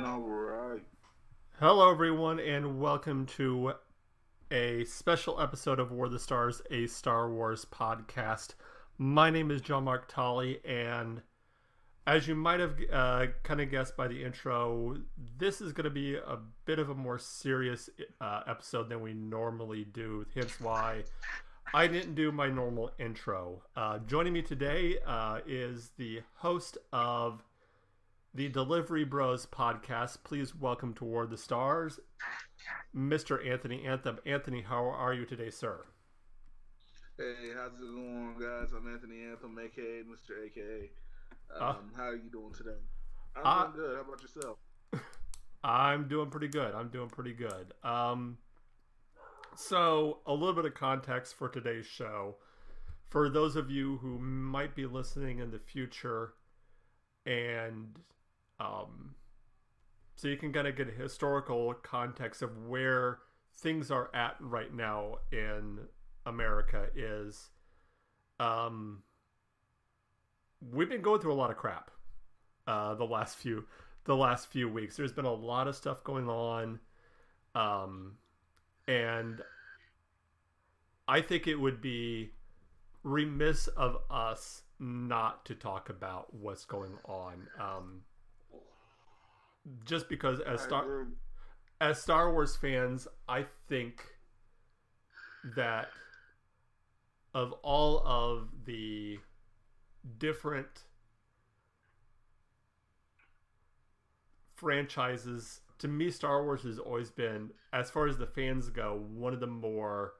All right. Hello, everyone, and welcome to a special episode of War of the Stars, a Star Wars podcast. My name is John Mark Tolley, and as you might have uh, kind of guessed by the intro, this is going to be a bit of a more serious uh, episode than we normally do, hence why I didn't do my normal intro. Uh, joining me today uh, is the host of the Delivery Bros podcast. Please welcome toward the stars, Mr. Anthony Anthem. Anthony, how are you today, sir? Hey, how's it going, guys? I'm Anthony Anthem, aka Mr. AKA. Um, uh, how are you doing today? I'm uh, doing good. How about yourself? I'm doing pretty good. I'm doing pretty good. Um, so, a little bit of context for today's show. For those of you who might be listening in the future and um, so you can kind of get a historical context of where things are at right now in America is um, we've been going through a lot of crap uh, the last few the last few weeks. There's been a lot of stuff going on, um, and I think it would be remiss of us not to talk about what's going on. Um, just because as Star as Star Wars fans, I think that of all of the different franchises, to me, Star Wars has always been, as far as the fans go, one of the more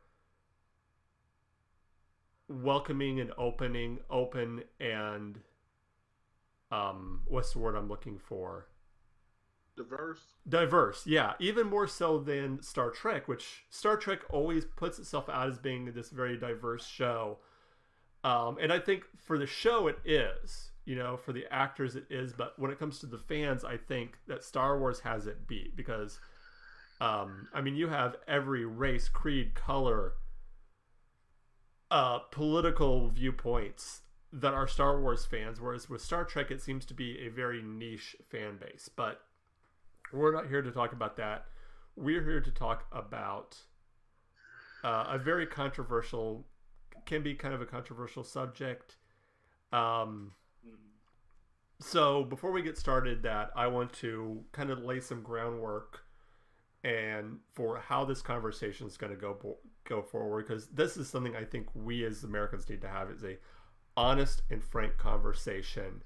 welcoming and opening, open and um, what's the word I'm looking for? Diverse? Diverse yeah. Even more so than star trek which star trek always puts itself out as being this very diverse show. Um, and i think for the show it is you know for the actors it is but when it comes to the fans i think that star wars has it beat because um, i mean you have every race creed color uh, political viewpoints that are star wars fans whereas with star trek it seems to be a very niche fan base. But we're not here to talk about that. We're here to talk about uh, a very controversial, can be kind of a controversial subject. Um, so before we get started, that I want to kind of lay some groundwork and for how this conversation is going to go go forward because this is something I think we as Americans need to have is a honest and frank conversation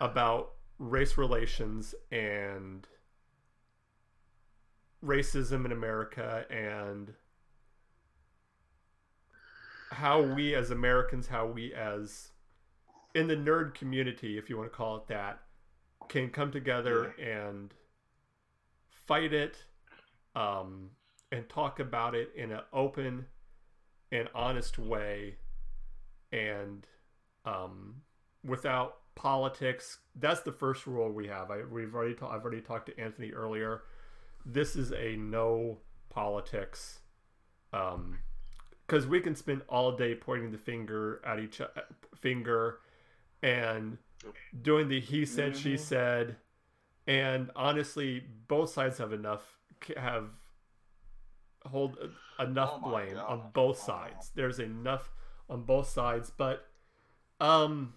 about race relations and racism in America and how we as Americans, how we as in the nerd community, if you want to call it that, can come together and fight it um, and talk about it in an open and honest way and um, without politics. That's the first rule we have. I, we've already ta- I've already talked to Anthony earlier. This is a no politics. Um, because we can spend all day pointing the finger at each uh, finger and doing the he said mm-hmm. she said and honestly both sides have enough have hold enough oh blame God. on both sides there's enough on both sides but um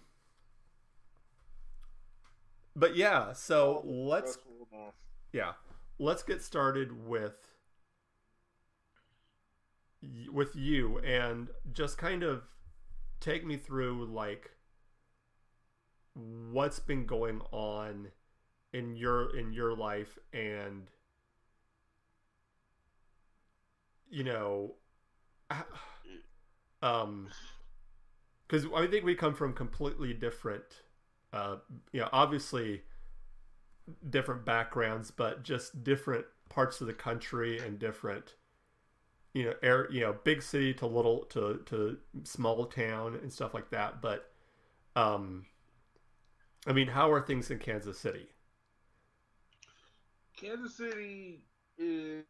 but yeah, so let's yeah, let's get started with with you and just kind of take me through like what's been going on in your in your life and you know um because i think we come from completely different uh, you know, obviously different backgrounds, but just different parts of the country and different, you know, air, you know, big city to little to to small town and stuff like that. But, um, I mean, how are things in Kansas City? Kansas City is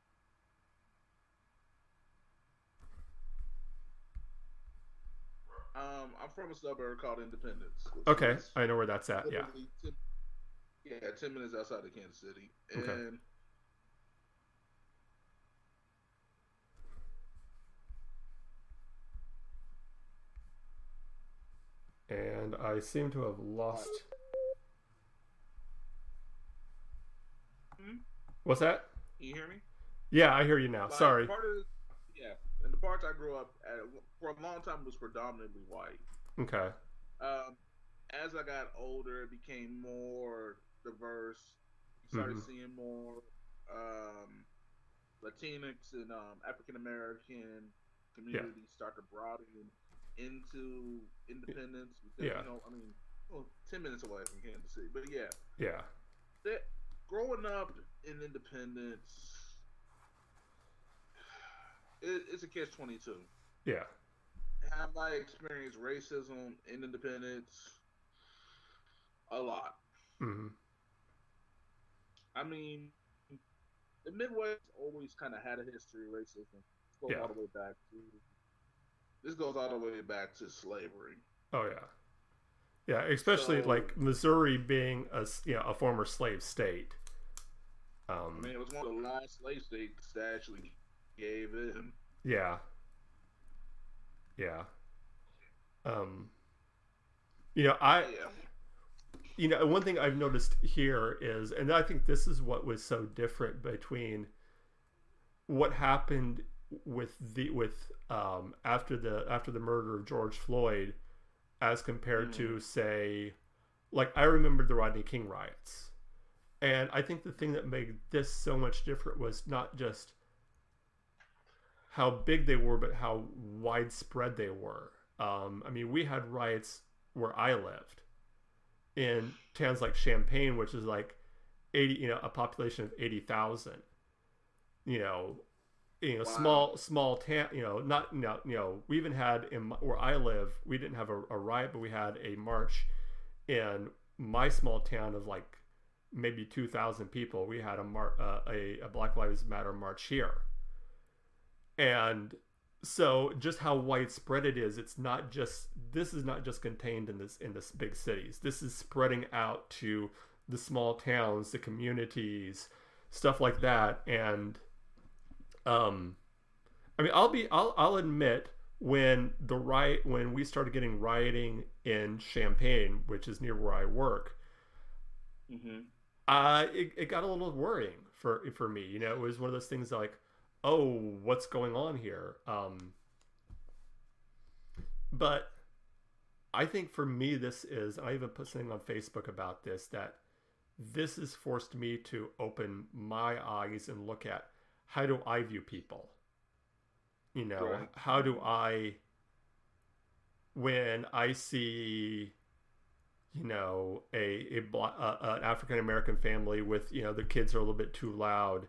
Um, I'm from a suburb called Independence. Okay, I know where that's at. Yeah. Yeah, ten minutes outside of Kansas City, and. Okay. And I seem to have lost. Hmm? What's that? Can you hear me? Yeah, I hear you now. Like, Sorry. Part of, yeah, in the parts I grew up at, for a long time, was predominantly white. Okay. Um, as I got older, it became more diverse. You started mm-hmm. seeing more um, Latinx and um, African American communities yeah. start to broaden into independence. Because, yeah. You know, I mean, well, ten minutes away from Kansas City, but yeah. Yeah. That growing up in independence, it, it's a catch twenty two. Yeah. Have I experienced racism in independence? A lot. Mm-hmm. I mean, the Midwest always kind of had a history of racism. Goes yeah. all the way back to this goes all the way back to slavery. Oh yeah, yeah. Especially so, like Missouri being a you know a former slave state. Um, I mean, it was one of the last slave states that actually gave in. Yeah. Yeah. Um. You know, I. Yeah. You know, one thing I've noticed here is, and I think this is what was so different between what happened with the with um, after the after the murder of George Floyd, as compared mm. to say, like I remember the Rodney King riots, and I think the thing that made this so much different was not just how big they were, but how widespread they were. Um, I mean, we had riots where I lived in towns like Champaign, which is like eighty, you know, a population of eighty thousand. You know, you know, wow. small small town. You know, not you know, you know, we even had in where I live, we didn't have a, a riot, but we had a march in my small town of like maybe two thousand people. We had a mar- uh, a, a Black Lives Matter march here, and so just how widespread it is it's not just this is not just contained in this in this big cities this is spreading out to the small towns the communities stuff like that and um, I mean, I'll be, I'll, I'll admit when the riot, when we started getting rioting in Champaign, which is near where I work, mm-hmm. uh, it, it got a little worrying for for me. You know, it was one of those things like, oh, what's going on here? Um, but I think for me, this is, I even put something on Facebook about this that this has forced me to open my eyes and look at how do I view people? You know, right. how do I, when I see, you know, a, a, a an African American family with, you know, the kids are a little bit too loud,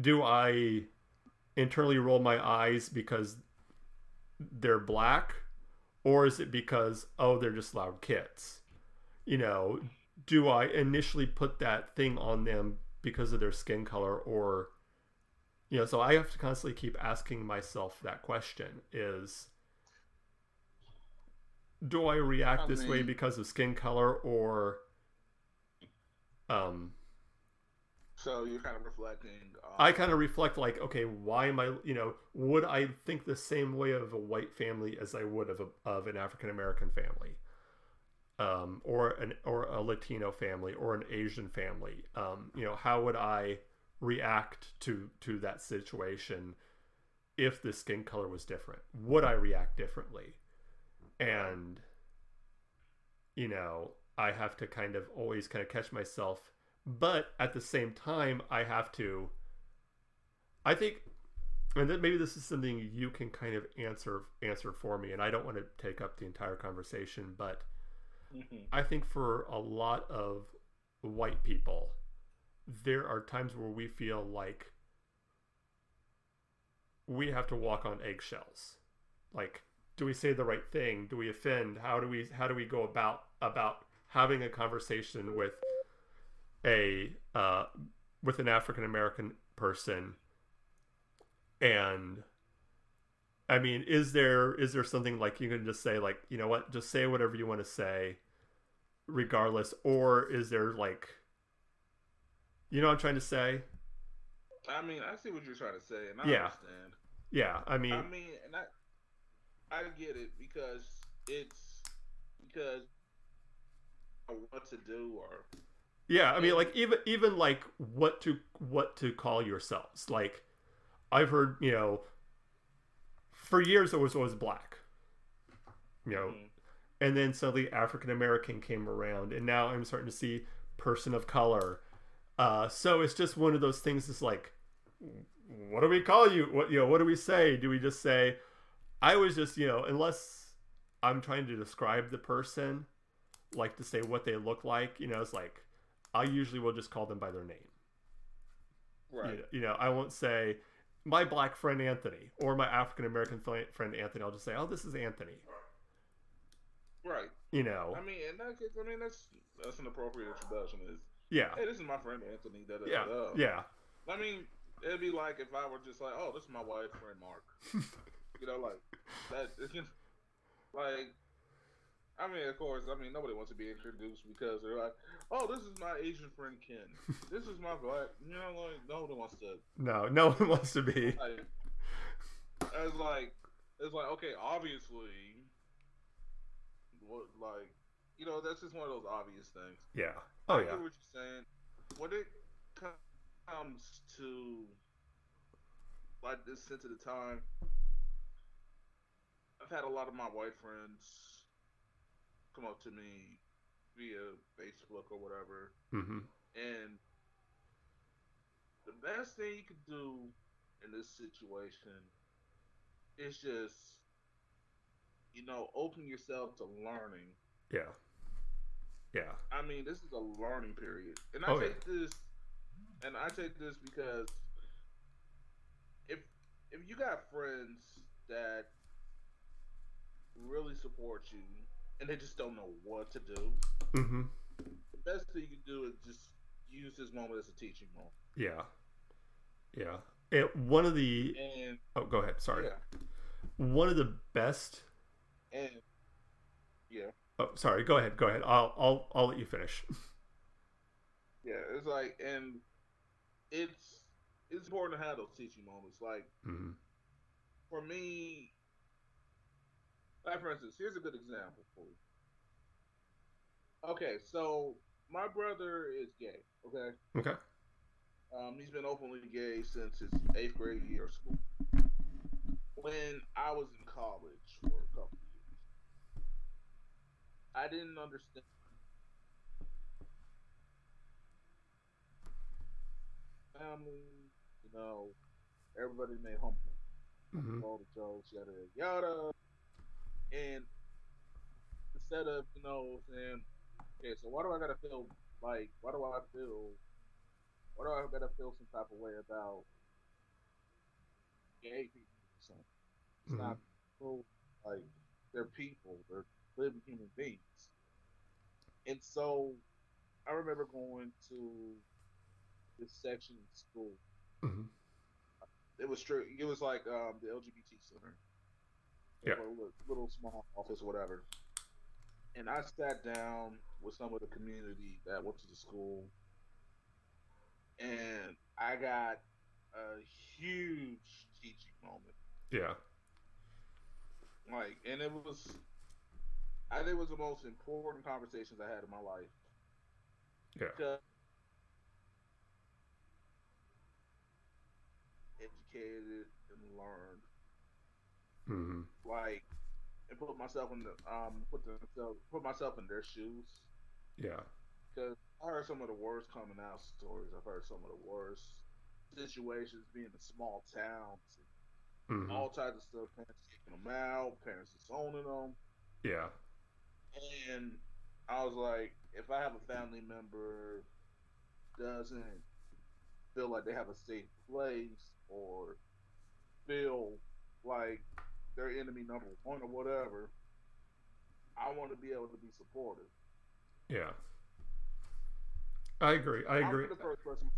do I internally roll my eyes because they're black? Or is it because, oh, they're just loud kids? You know, do I initially put that thing on them because of their skin color or you know so i have to constantly keep asking myself that question is do i react I this mean, way because of skin color or um so you're kind of reflecting i kind of reflect like okay why am i you know would i think the same way of a white family as i would of a, of an african american family? Um or an or a latino family or an asian family? Um you know how would i react to to that situation if the skin color was different? Would i react differently? And you know i have to kind of always kind of catch myself but at the same time i have to i think and then maybe this is something you can kind of answer answer for me and i don't want to take up the entire conversation but mm-hmm. i think for a lot of white people there are times where we feel like we have to walk on eggshells. Like, do we say the right thing? Do we offend? How do we how do we go about about having a conversation with a uh, with an African American person? And I mean, is there is there something like you can just say like you know what, just say whatever you want to say, regardless, or is there like, you know, what I'm trying to say? I mean, I see what you're trying to say, and I Yeah. understand. Yeah, I mean, I mean, and I, I get it because it's because I want to do or yeah, I mean, like even even like what to what to call yourselves. Like, I've heard, you know, for years it was always black, you know, Mhm. and then suddenly African American came around, and now I'm starting to see person of color. Uh, so it's just one of those things. It's like, what do we call you? What you know? What do we say? Do we just say? I was just you know, unless I'm trying to describe the person, like to say what they look like. You know, it's like I usually will just call them by their name. right. You know, you know, I won't say my black friend Anthony or my African American friend Anthony. I'll just say, oh, this is Anthony. Right. You know, I mean, in that I mean that's that's an appropriate introduction. Is yeah, hey, this is my friend Anthony. Da, da, yeah, da, yeah. I mean, it'd be like if I were just like, oh, this is my wife friend Mark. you know, like that. Like, I mean, of course, I mean nobody wants to be introduced because they're like, oh, this is my Asian friend Ken. This is my black. You know, like nobody wants to. No, no one wants to be. Like, it's like it's like okay, obviously, what like you know that's just one of those obvious things. Yeah. Oh I yeah. what you're saying. When it comes to like this sense of the time, I've had a lot of my white friends come up to me via Facebook or whatever, hmm and the best thing you could do in this situation is just, you know, open yourself to learning. Yeah. Yeah. I mean, this is a learning period, and I Oh, yeah. take this, and I take this because if if you got friends that really support you and they just don't know what to do, Mm-hmm. the best thing you can do is just use this moment as a teaching moment. Yeah. Yeah. It, one of the And oh, go ahead. Sorry. yeah, One of the best. and yeah, Oh, sorry. Go ahead. Go ahead. I'll I'll I'll let you finish. yeah, it's like, and it's it's important to have those teaching moments. Like hmm for me, like for instance, here's a good example for you. Okay, so my brother is gay. Okay, Okay. um, he's been openly gay since his eighth grade year of school. When I was in college for a couple of years, I didn't understand. Family, you know, everybody made home hmm all the jokes, yada yada. And instead of, you know, saying, okay, so why do I gotta feel like, why do I feel, why do I gotta feel some type of way about gay people or something? It's Mhm. not cool. Like, they're people, they're living human beings. And so I remember going to this section in school hmm it was true. It was like um, the LGBT center. Yeah. little, little small office, or whatever. And I sat down with some of the community that went to the school, and I got a huge teaching moment. Yeah. Like, and it was, I think it was the most important conversations I had in my life. Yeah. Because educated and learned. Hmm like and put myself in the um put themselves put myself in their shoes Yeah. because I heard some of the worst coming out stories. I've heard some of the worst situations being in small towns, hmm all types of stuff. Parents kicking them out, parents disowning them, Yeah. and I was like, if I have a family member doesn't feel like they have a safe place or feel like they're enemy number one or whatever, I want to be able to be supportive. Yeah. I agree. I agree. The first person.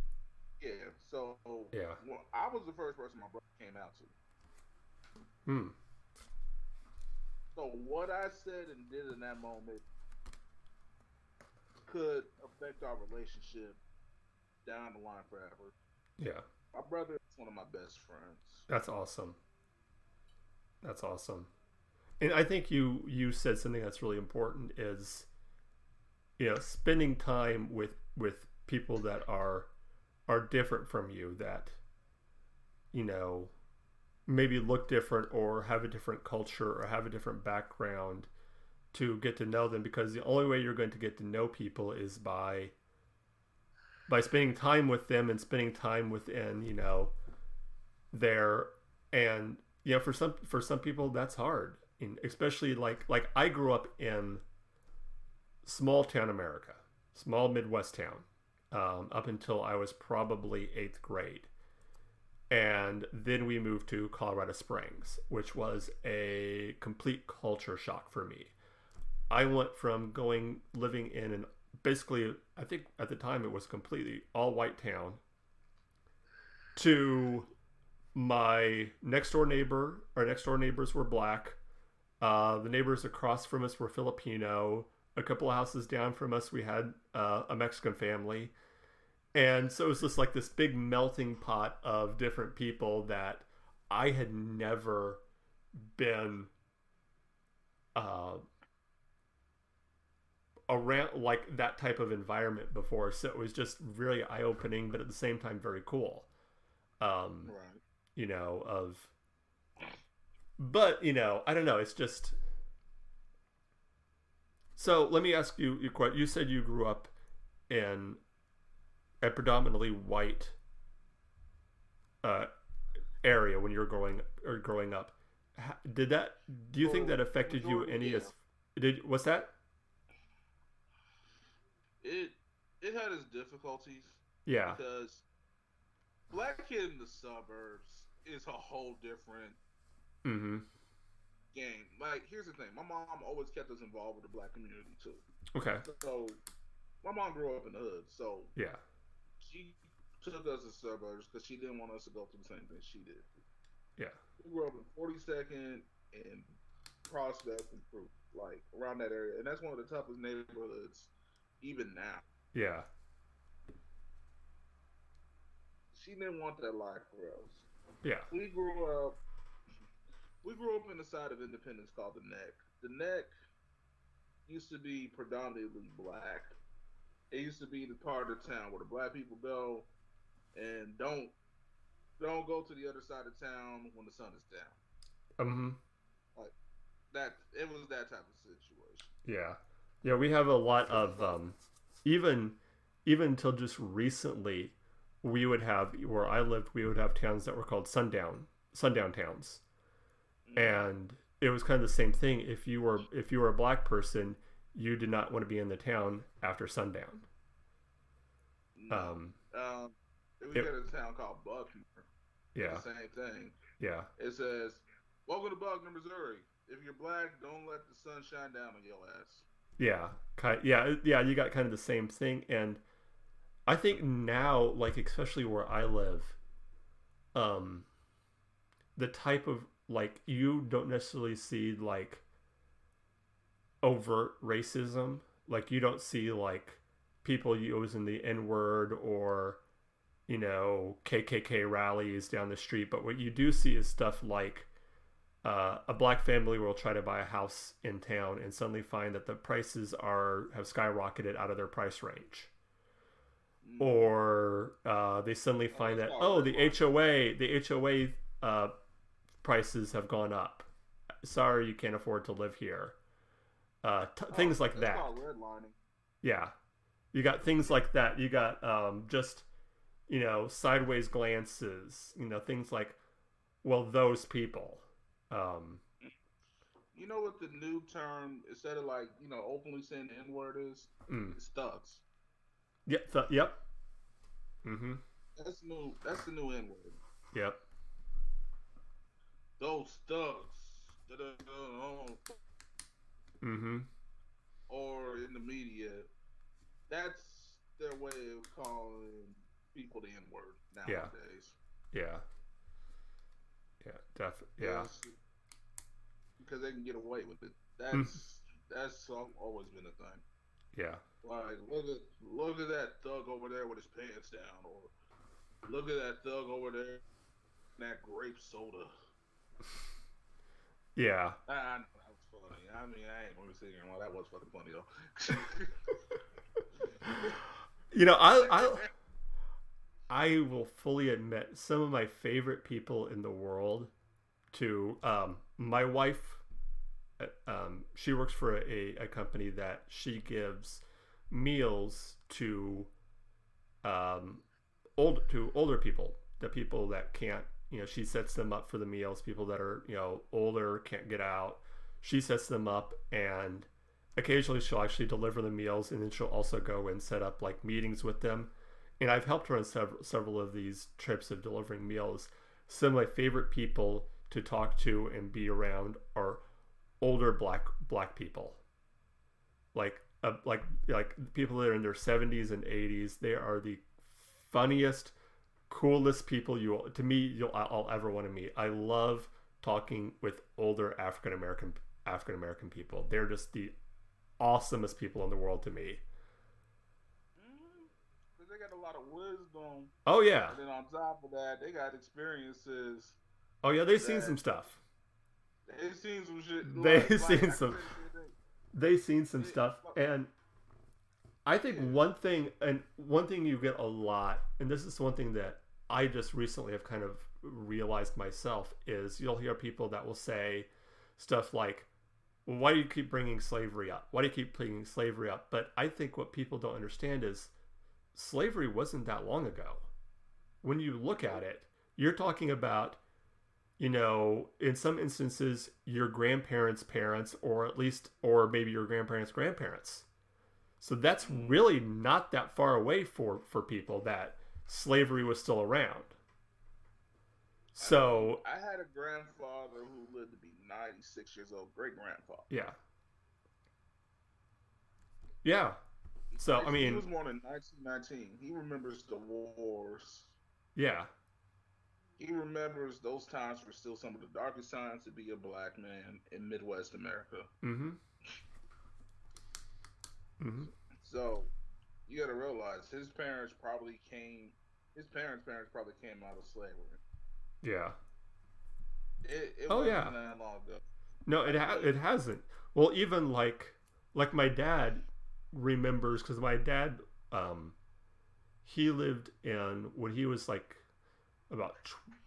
Yeah. So Yeah. well, I was the first person my brother came out to. Hmm. So what I said and did in that moment could affect our relationship down the line forever. Yeah. My brother is one of my best friends. That's awesome. That's awesome. And I think you you said something that's really important is you know, spending time with with people that are are different from you that you know maybe look different or have a different culture or have a different background to get to know them because the only way you're going to get to know people is by by spending time with them and spending time within you know their and you know for some for some people that's hard and especially like like I grew up in small town America small Midwest town um, up until I was probably eighth grade and then we moved to Colorado Springs, which was a complete culture shock for me. I went from going living in an basically, I think at the time it was completely all white town to my next door neighbor. Our next door neighbors were black. Uh, the neighbors across from us were Filipino. A couple of houses down from us, we had uh, a Mexican family and so it was just like this big melting pot of different people that I had never been uh, around like that type of environment before. So it was just really eye opening, but at the same time very cool. Um, Right. You know, of but you know, I don't know, it's just so let me ask you you quite you said you grew up in a predominantly white uh, area when you were growing or growing up. Did that? Do you think that affected you any? As did what's that? It it had its difficulties Yeah, because black kid in the suburbs is a whole different mm-hmm. game. Like, here's the thing: my mom always kept us involved with the black community too. Okay, So, my mom grew up in the hood, so yeah, she took us to suburbs because she didn't want us to go through the same thing she did. yeah, We grew up in 42nd and Prospect and Fruit, like around that area, and that's one of the toughest neighborhoods even now. yeah, She didn't want that life for us. Yeah, we grew up we grew up in the side of independence called the neck. The neck used to be predominantly black. It used to be the part of the town where the black people go and don't don't go to the other side of town when the sun is down. Mm-hmm. that it was that type of situation. Yeah, yeah. We have a lot of um, even even until just recently, we would have where I lived, we would have towns that were called sundown sundown towns. and it was kind of the same thing. If you were if you were a black person you did not want to be in the town after sundown. Um um we it- got a town called buckner. Yeah. same thing. Yeah. It says welcome to buckner missouri. If you're black don't let the sun shine down on your ass. Yeah kind yeah yeah you got kind of the same thing. And i think now like especially where i live um the type of like you don't necessarily see like overt racism like you don't see like people using the n word or you know kkk rallies down the street but what you do see is stuff like uh, a black family will try to buy a house in town and suddenly find that the prices are have skyrocketed out of their price range. Or uh, they suddenly find that oh the. HOA the HOA uh, prices have gone up. Sorry, you can't afford to live here. Uh, t- things Oh, like that. Yeah, you got things like that. You got um, just you know sideways glances. You know things like well those people. Um, You know what the new term instead of like you know openly saying the N word is? mm. Thugs. Yep. Th- yep. Mm-hmm. That's new. That's the new N word. Yep. Those thugs. Mm-hmm. Or in the media, that's their way of calling people the N word nowadays. Yeah. Yeah. Yeah. Definitely. Yeah. Because- Because they can get away with it. That's Hmm. that's always been a thing. Yeah. Like look at look at that thug over there with his pants down, or look at that thug over there, that grape soda. Yeah. I, I know that was funny. I mean, I ain't gonna sit here and well, that was fucking funny though. You know, I I I will fully admit some of my favorite people in the world to um my wife um she works for a, a company that she gives meals to um old to older people the people that can't you know she sets them up for the meals people that are you know older can't get out. She sets them up and occasionally she'll actually deliver the meals and then she'll also go and set up like meetings with them. And i've helped her on several, several of these trips of delivering meals. Some of my favorite people to talk to and be around are older black black people. Like uh, like like people that are in their 70s and 80s they are the funniest coolest people you to me you'll I'll ever want to meet. I love talking with older african american african american people. They're just the awesomest people in the world to me. Cause they got a lot of wisdom, oh yeah. And then on top of that, they got experiences. oh yeah they've seen some stuff They've seen some shit. They've like- like, seen I some- couldn't say that- they've seen some stuff and i think one thing and one thing you get a lot and this is one thing that i just recently have kind of realized myself is you'll hear people that will say stuff like well, why do you keep bringing slavery up? Why do you keep bringing slavery up? But i think what people don't understand is slavery wasn't that long ago. When you look at it you're talking about you know, in some instances, your grandparents' parents, or at least, or maybe your grandparents' grandparents. So that's hmm. really not that far away for for people that slavery was still around. So I had a grandfather who lived to be 96 years old, great grandfather. yeah, yeah. So I mean, he was born in 1919. He remembers the wars. yeah, He remembers those times were still some of the darkest times to be a black man in Midwest America. mm-hmm, mm-hmm, So you got to realize his parents probably came. His parents' parents probably came out of slavery. yeah. It, it Oh, wasn't yeah. that long ago. No, it ha- it hasn't. Well, even like like my dad remembers because my dad um he lived in when he was like about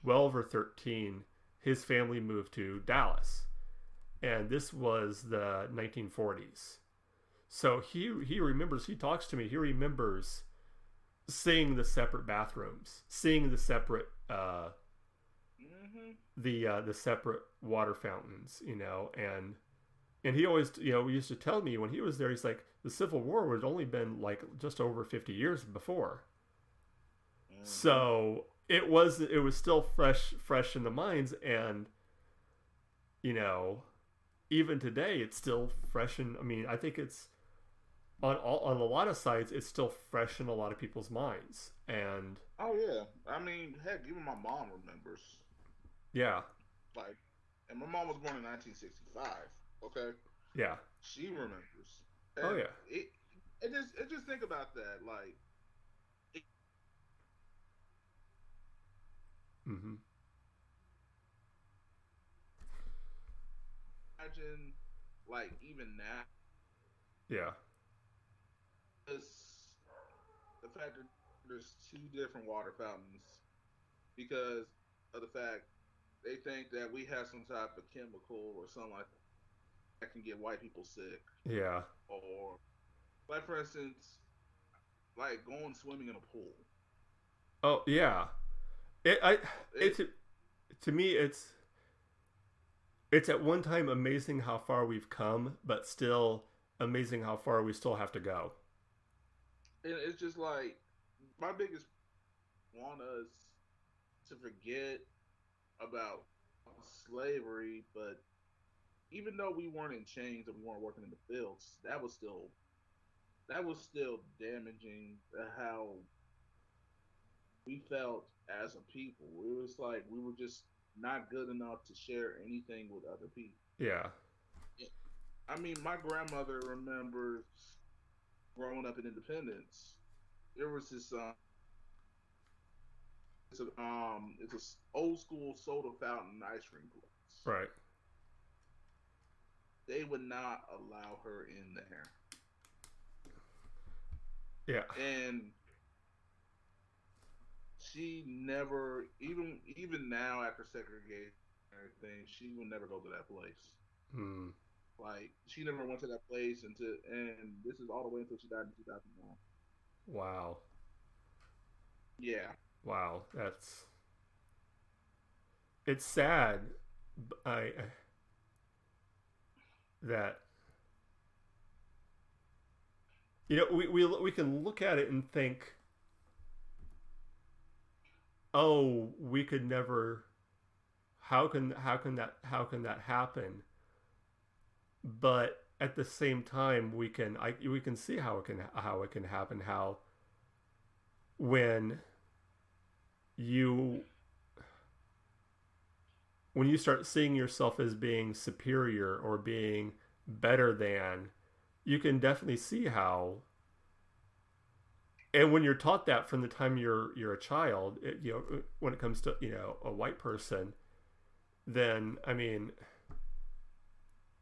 12 or 13 his family moved to Dallas. And this was the 1940s so he he remembers he talks to me he remembers seeing the separate bathrooms seeing the separate uh hmm the uh, the separate water fountains, you know, and and he always, you know, used to tell me when he was there, he's like, the Civil War had only been like just over fifty years before, so it was it was still fresh fresh in the minds, and you know, even today it's still fresh in. I mean, I think it's on all, on a lot of sides, it's still fresh in a lot of people's minds, and Oh yeah, I mean, heck, even my mom remembers. yeah, Like, and my mom was born in 1965. Okay, yeah, she remembers. Oh, yeah. It, it just, it just think about that. Like, hmm imagine, like, even now, yeah, it's the fact that there's two different water fountains because of the fact they think that we have some type of chemical or something like that, that can get white people sick. yeah. or like for instance like going swimming in a pool. Oh yeah, it I It- it to me it's it's at one time amazing how far we've come, but still amazing how far we still have to go. and it's just like my biggest want us to forget about slavery but even though we weren't in chains and we weren't working in the fields that was still that was still damaging how we felt as a people it was like we were just not good enough to share anything with other people Yeah, I mean, my grandmother remembers growing up in Independence, there was this um, it's a um, it's a old school soda fountain ice cream place. Right. They would not allow her in there, Yeah. and she never even even now after segregation everything, she would never go to that place. Hmm. Like she never went to that place until, and this is all the way until she died in 2001. Wow. Yeah, Wow. That's. It's sad. I- That. You know, we, we we can look at it and think, oh, we could never. How can how can that how can that happen? But at the same time, we can I we can see how it can how it can happen. How when you when you start seeing yourself as being superior or being better than you can definitely see how and when you're taught that from the time you're you're a child it, you know when it comes to you know a white person then i mean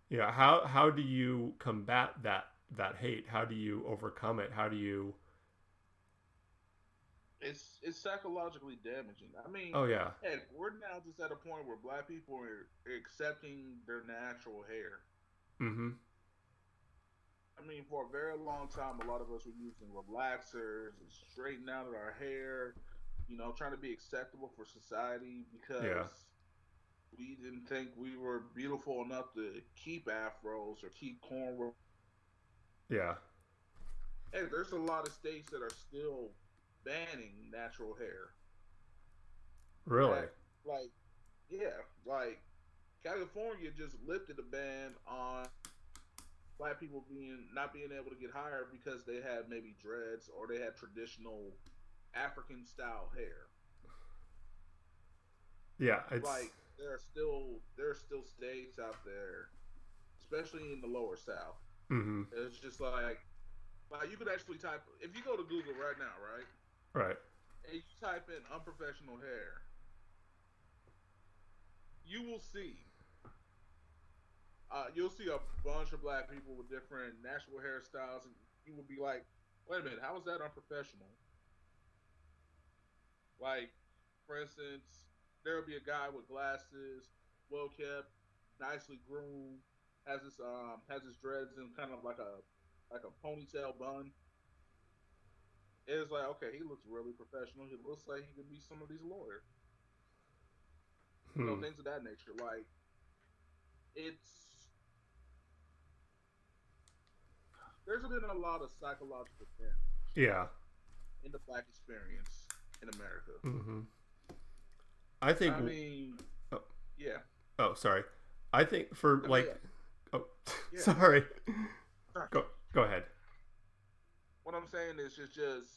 you know how how do you combat that that hate how do you overcome it how do you it's it's psychologically damaging. I mean, oh yeah heck, we're now just at a point where black people are accepting their natural hair. mm-hmm I mean, for a very long time, a lot of us were using relaxers and straightening out our hair, you know, trying to be acceptable for society because Yeah. we didn't think we were beautiful enough to keep afros or keep cornrows. yeah Hey, there's a lot of states that are still banning natural hair. really Like, like, yeah, like California just lifted a ban on black people being not being able to get hired because they had maybe dreads or they had traditional African style hair. yeah it's Like there are still there are still states out there, especially in the lower south. mm-hmm It's just like like you could actually type if you go to Google right now, right? right and you type in unprofessional hair, you will see. Uh, you'll see a bunch of black people with different natural hairstyles, and you will be like, "Wait a minute, how is that unprofessional?" Like, for instance, there will be a guy with glasses, well kept, nicely groomed, has his um has his dreads in kind of like a like a ponytail bun. It's like, okay, he looks really professional. He looks like he could be some of these lawyers. You know, Hmm. things of that nature. Like, it's there's been a lot of psychological damage yeah in the black experience in America. Mm-hmm. i think I mean, Oh. yeah. oh sorry i think for like yeah. oh Yeah. sorry Sorry. go go ahead What I'm saying is just, just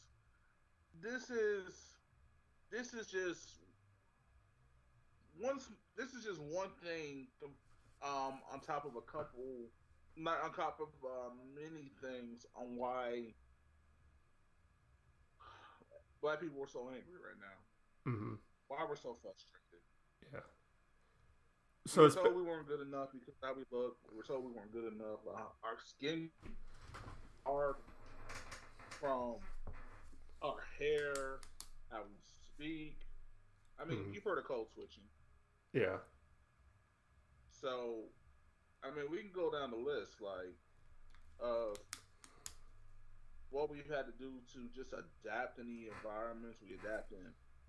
this is this is just once this is just one thing to, um on top of a couple not on top of uh, many things on why black people are so angry right now. hmm Why we're so frustrated. yeah we so were it's told we weren't good enough because how we look. We were told we weren't good enough. Uh, our skin, our from our hair, how we speak. I mean, Mhm. you've heard of code switching. yeah So, I mean, we can go down the list like of what we've had to do to just adapt in the environments we adapt in.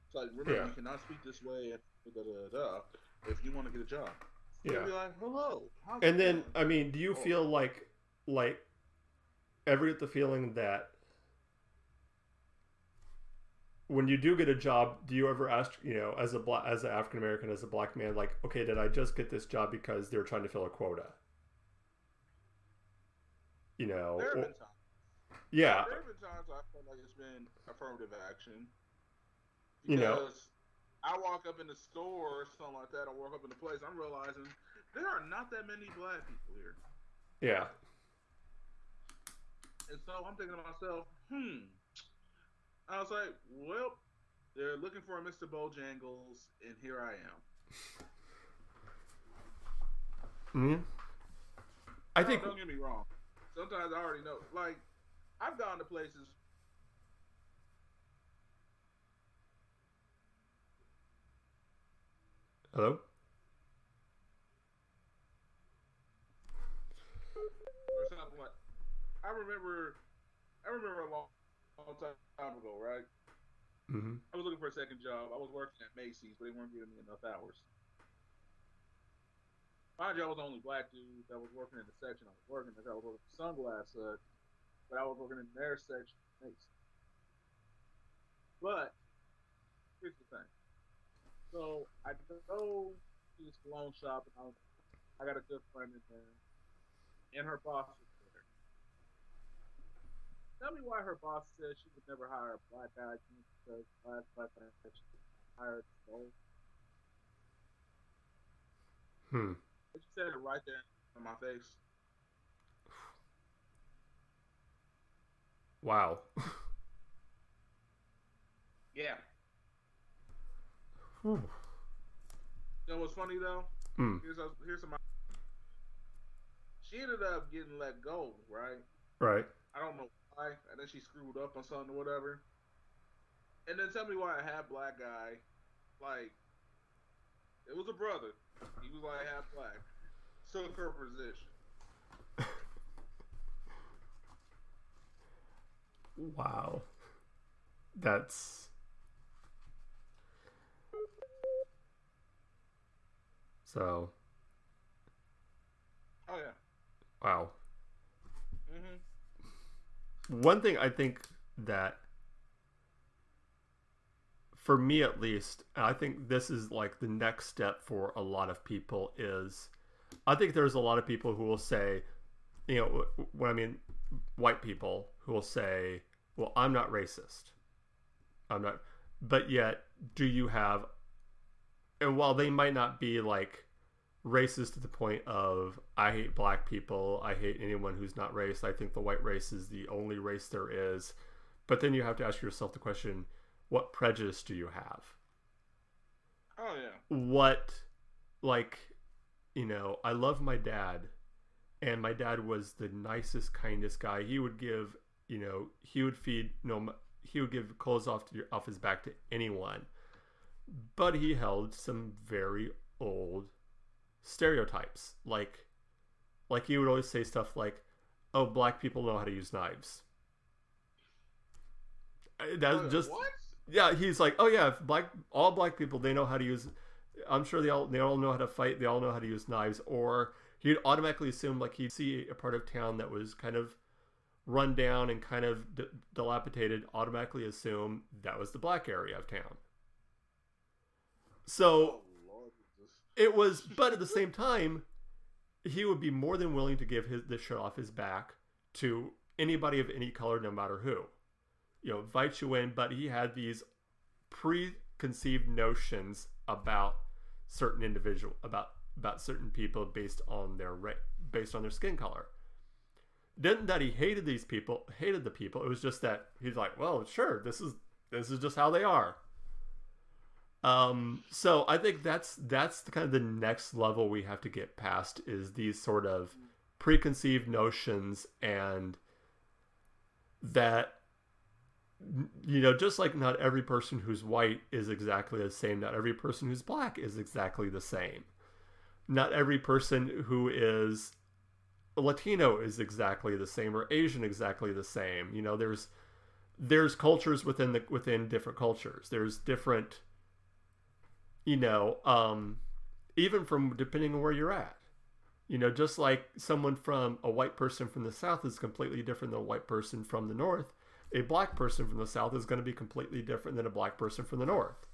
It's like, remember, Yeah. you cannot speak this way. Da, da, da, da, if you want to get a job. Yeah like, hello. and then going?" i mean do you Oh. feel like like ever get the feeling that when you do get a job do you ever ask you know as a black as an african american as a black man like okay did i just get this job because they're trying to fill a quota you know There have or- been times. yeah There have been times I feel like it's been affirmative action. You know. Because I walk up in the store or something like that, I walk up in the place, I'm realizing there are not that many black people here. yeah And so I'm thinking to myself, hmm. I was like, well, they're looking for a Mr. Bojangles, and here I am. Mm-hmm. I think. Don't get me wrong. Sometimes I already know. Like, I've gone to places. Hello. Or something like. I remember. I remember a long, long time ago, right? Mm-hmm. I was looking for a second job. I was working at Macy's, but they weren't giving me enough hours. Mind you, I was the only black dude that was working in the section I was working in. I was working sunglass Hut, but I was working in their section Macy's. But here's the thing. So I go to this cologne shop, and I, I got a good friend in there, and her boss was. Tell me why her boss said she would never hire a black guy because black black guy she hired gold. Hmm. She said it right there in my face. Wow. yeah. Whew. You know what's funny though? Hmm. Here's a, here's some. She ended up getting let go, right? Right. I don't know why. And then she screwed up on something or whatever. And then tell me why a half black guy, like, it was a brother. He was like half black. Took her position. wow. That's. So. Oh yeah. Wow. One thing I think that, for me at least, I think this is like the next step for a lot of people is, I think there's a lot of people who will say, you know, I mean white people who will say, well, I'm not racist. I'm not, but yet, do you have, and while they might not be like racist to the point of I hate black people, I hate anyone who's not race. I think the white race is the only race there is. But then you have to ask yourself the question, what prejudice do you have? Oh yeah. What like you know, I love my dad and my dad was the nicest kindest guy. He would give, you know, he would feed no he would give clothes off to, off his back to anyone. But he held some very old stereotypes like like he would always say stuff like oh black people know how to use knives that's Uh, just what? yeah he's like oh yeah if black all black people they know how to use i'm sure they all they all know how to fight they all know how to use knives or he'd automatically assume like he'd see a part of town that was kind of run down and kind of d- dilapidated automatically assume that was the black area of town so. It was, but at the same time, he would be more than willing to give his the shirt off his back to anybody of any color, no matter who. You know, invite you in, but he had these preconceived notions about certain individual about about certain people based on their based on their skin color. Didn't that he hated these people, hated the people. It was just that he's like, well, sure, this is this is just how they are. Um, so I think that's that's the kind of the next level we have to get past is these sort of preconceived notions and that you know just like not every person who's white is exactly the same not every person who's black is exactly the same. Not every person who is latino is exactly the same or asian exactly the same. You know there's there's cultures within the within different cultures. There's different you know, um, even from depending on where you're at. You know, just like someone from a white person from the south is completely different than a white person from the north, a black person from the south is going to be completely different than a black person from the north.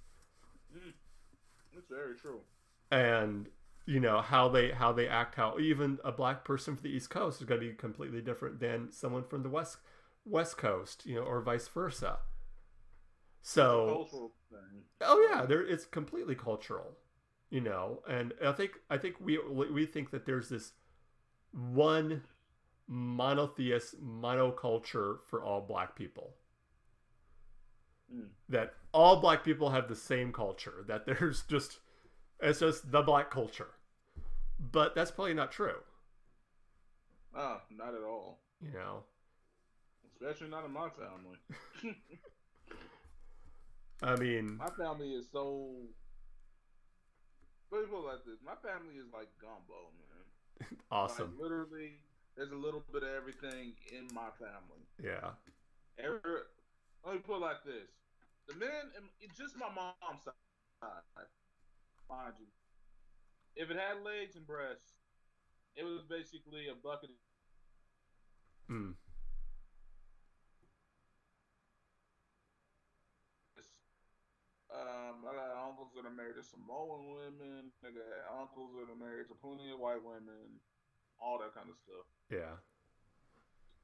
That's very true. And you know how they how they act, how even a black person from the east coast is going to be completely different than someone from the west west coast, you know, or vice versa. So. Oh yeah, there it's completely cultural, you know. And I think I think we we think that there's this one monotheist monoculture for all black people. Mm. That all black people have the same culture. That there's just it's just the black culture. But that's probably not true. Ah, not at all. You know. Especially not in my family. I mean, my family is so. Let me put it like this: my family is like gumbo, man. awesome. Like, literally, there's a little bit of everything in my family. Yeah. Every, let me put it like this: the men, it's just my mom's side, mind you. If it had legs and breasts, it was basically a bucket. Hmm. Um, I got uncles that are married to Samoan women. I got uncles that are married to plenty of white women. All that kind of stuff. Yeah.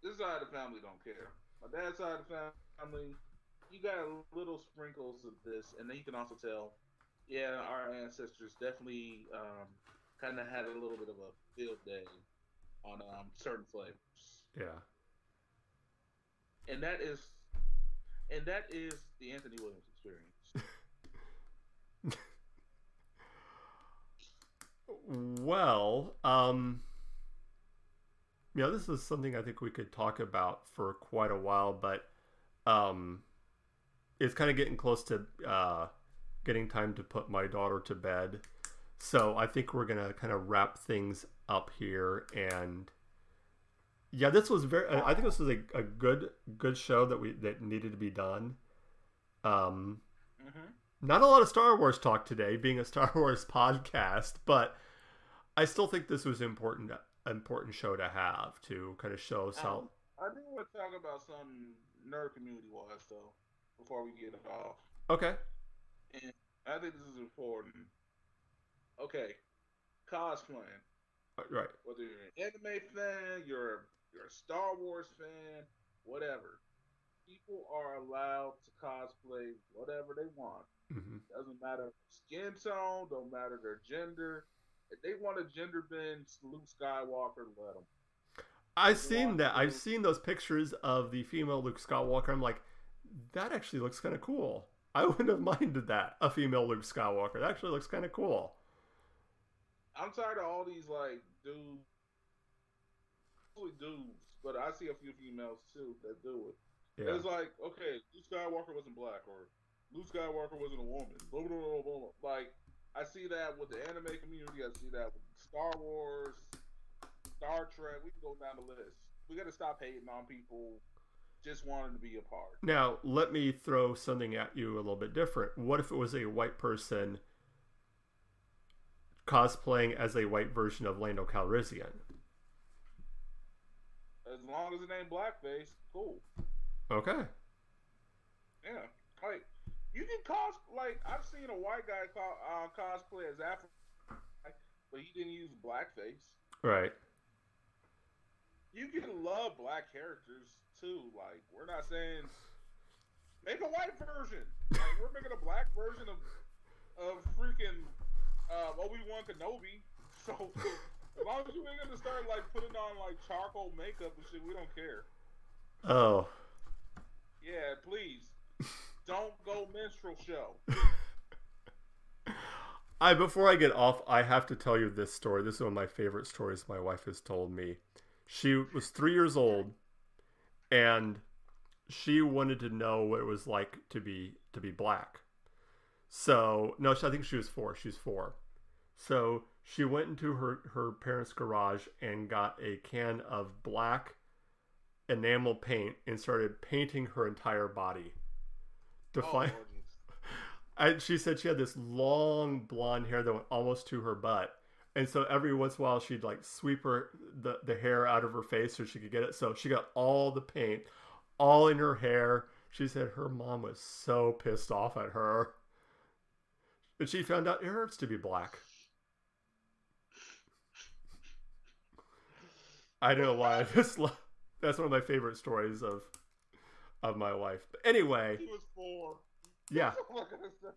This side of the family don't care. My dad's side of the family, you got little sprinkles of this, and then you can also tell, yeah, our ancestors definitely um, kind of had a little bit of a field day on um, certain flavors. Yeah. And that is, and that is the Anthony Williams experience. Well, um, yeah, this is something I think we could talk about for quite a while, but um, it's kind of getting close to uh, getting time to put my daughter to bed. So I think we're gonna kind of wrap things up here, and yeah, this was very. I think this was a, a good good show that we that needed to be done. Um, mm-hmm. Not a lot of Star Wars talk today, being a Star Wars podcast, but I still think this was important important show to have to kind of show some. I do want to talk about some nerd community wise though before we get off. Okay. And I think this is important. Okay, cosplaying. Uh, right. Whether you're an anime fan, you're you're a Star Wars fan, whatever. People are allowed to cosplay whatever they want. Mm-hmm. Doesn't matter skin tone, don't matter their gender. If they want a gender bend Luke Skywalker, let them. I've seen that. I've seen those pictures of the female Luke Skywalker. I'm like, that actually looks kind of cool. I wouldn't have minded that a female Luke Skywalker. That actually looks kind of cool. I'm tired of all these like dudes, dudes, but I see a few females too that do it. Yeah. It's like, okay, Luke Skywalker wasn't black, or Luke Skywalker wasn't a woman. Blah, blah, blah, blah, blah. Like, I see that with the anime community. I see that with Star Wars, Star Trek. We can go down the list. We got to stop hating on people just wanting to be a part. Now, let me throw something at you a little bit different. What if it was a white person cosplaying as a white version of Lando Calrissian? As long as it ain't blackface, cool. Okay. Yeah, like you can cos like I've seen a white guy co- uh, cosplay as Afro, but he didn't use blackface. Right. You can love black characters too. Like we're not saying make a white version. Like we're making a black version of of freaking uh, Obi Wan Kenobi. So as long as you ain't gonna start like putting on like charcoal makeup and shit, we don't care. Oh. Yeah, please. Don't go minstrel show. I before I get off, I have to tell you this story. This is one of my favorite stories my wife has told me. She was three years old, and she wanted to know what it was like to be to be black. So no, I think she was four. She's four. So she went into her her parents' garage and got a can of black enamel paint and started painting her entire body to Oh, find. I, she said she had this long blonde hair that went almost to her butt, and so every once in a while she'd like sweep her the, the hair out of her face so she could get it. So she got all the paint, all in her hair. She said her mom was so pissed off at her, and she found out it hurts to be black. I don't know why. I just love, that's one of my favorite stories of of my wife. But anyway, He was four. yeah. What can I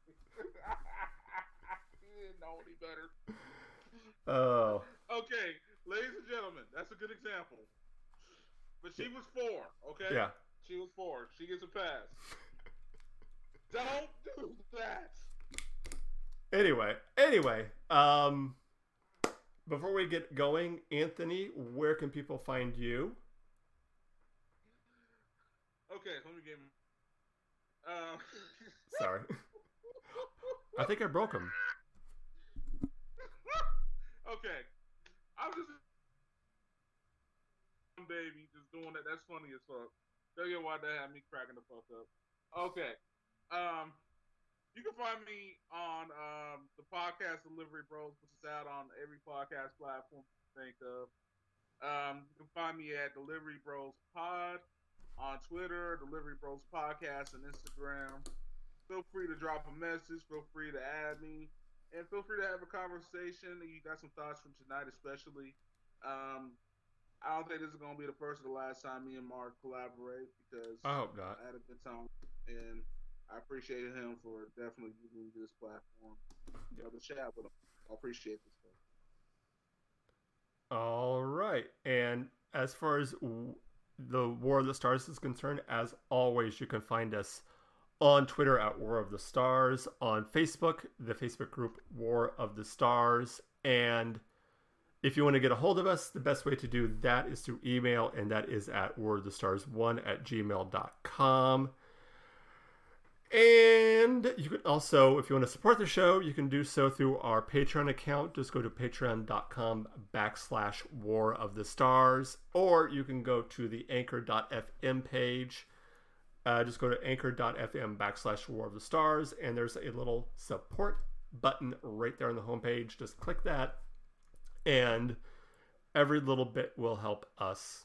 he didn't know any better. Oh, Okay, ladies and gentlemen, that's a good example. but she was four. Okay. Yeah. She was four. She gets a pass. Don't do that. Anyway, anyway, um, before we get going, Anthony, where can people find you? Okay, let me get. Um, Sorry, I think I broke him. okay, I'm just baby just doing that. That's funny as fuck. Tell you why that had me cracking the fuck up. Okay, um, you can find me on um, the podcast Delivery Bros, which is out on every podcast platform you think of. Um, you can find me at Delivery Bros Pod on Twitter, Delivery Bros Podcast, and Instagram. Feel free to drop a message. Feel free to add me, and feel free to have a conversation. You got some thoughts from tonight, especially. Um, I don't think this is gonna be the first or the last time me and Mark collaborate because I hope not. I had a good time, and I appreciate him for definitely giving me this platform. You know, to chat with him. I appreciate this. All right, and as far as the War of the Stars is concerned, as always, you can find us on Twitter at War of the Stars, on Facebook, the Facebook group War of the Stars, and if you want to get a hold of us, the best way to do that is through email, and that is at warofthestars1 at gmail.com. And you can also, if you want to support the show, you can do so through our Patreon account. Just go to patreon.com backslash war of the stars, or you can go to the anchor.fm page. Uh, just go to anchor.fm backslash war of the stars, and there's a little support button right there on the homepage. Just click that, and every little bit will help us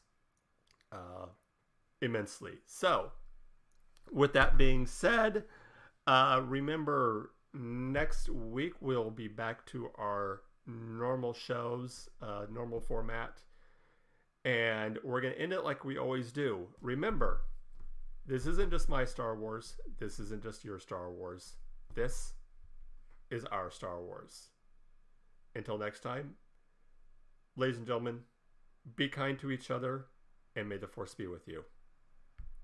uh, immensely. So, with that being said, uh, remember next week we'll be back to our normal shows, uh, normal format, and we're going to end it like we always do. Remember, this isn't just my Star Wars, this isn't just your Star Wars. This is our Star Wars. Until next time, ladies and gentlemen, be kind to each other, and may the Force be with you.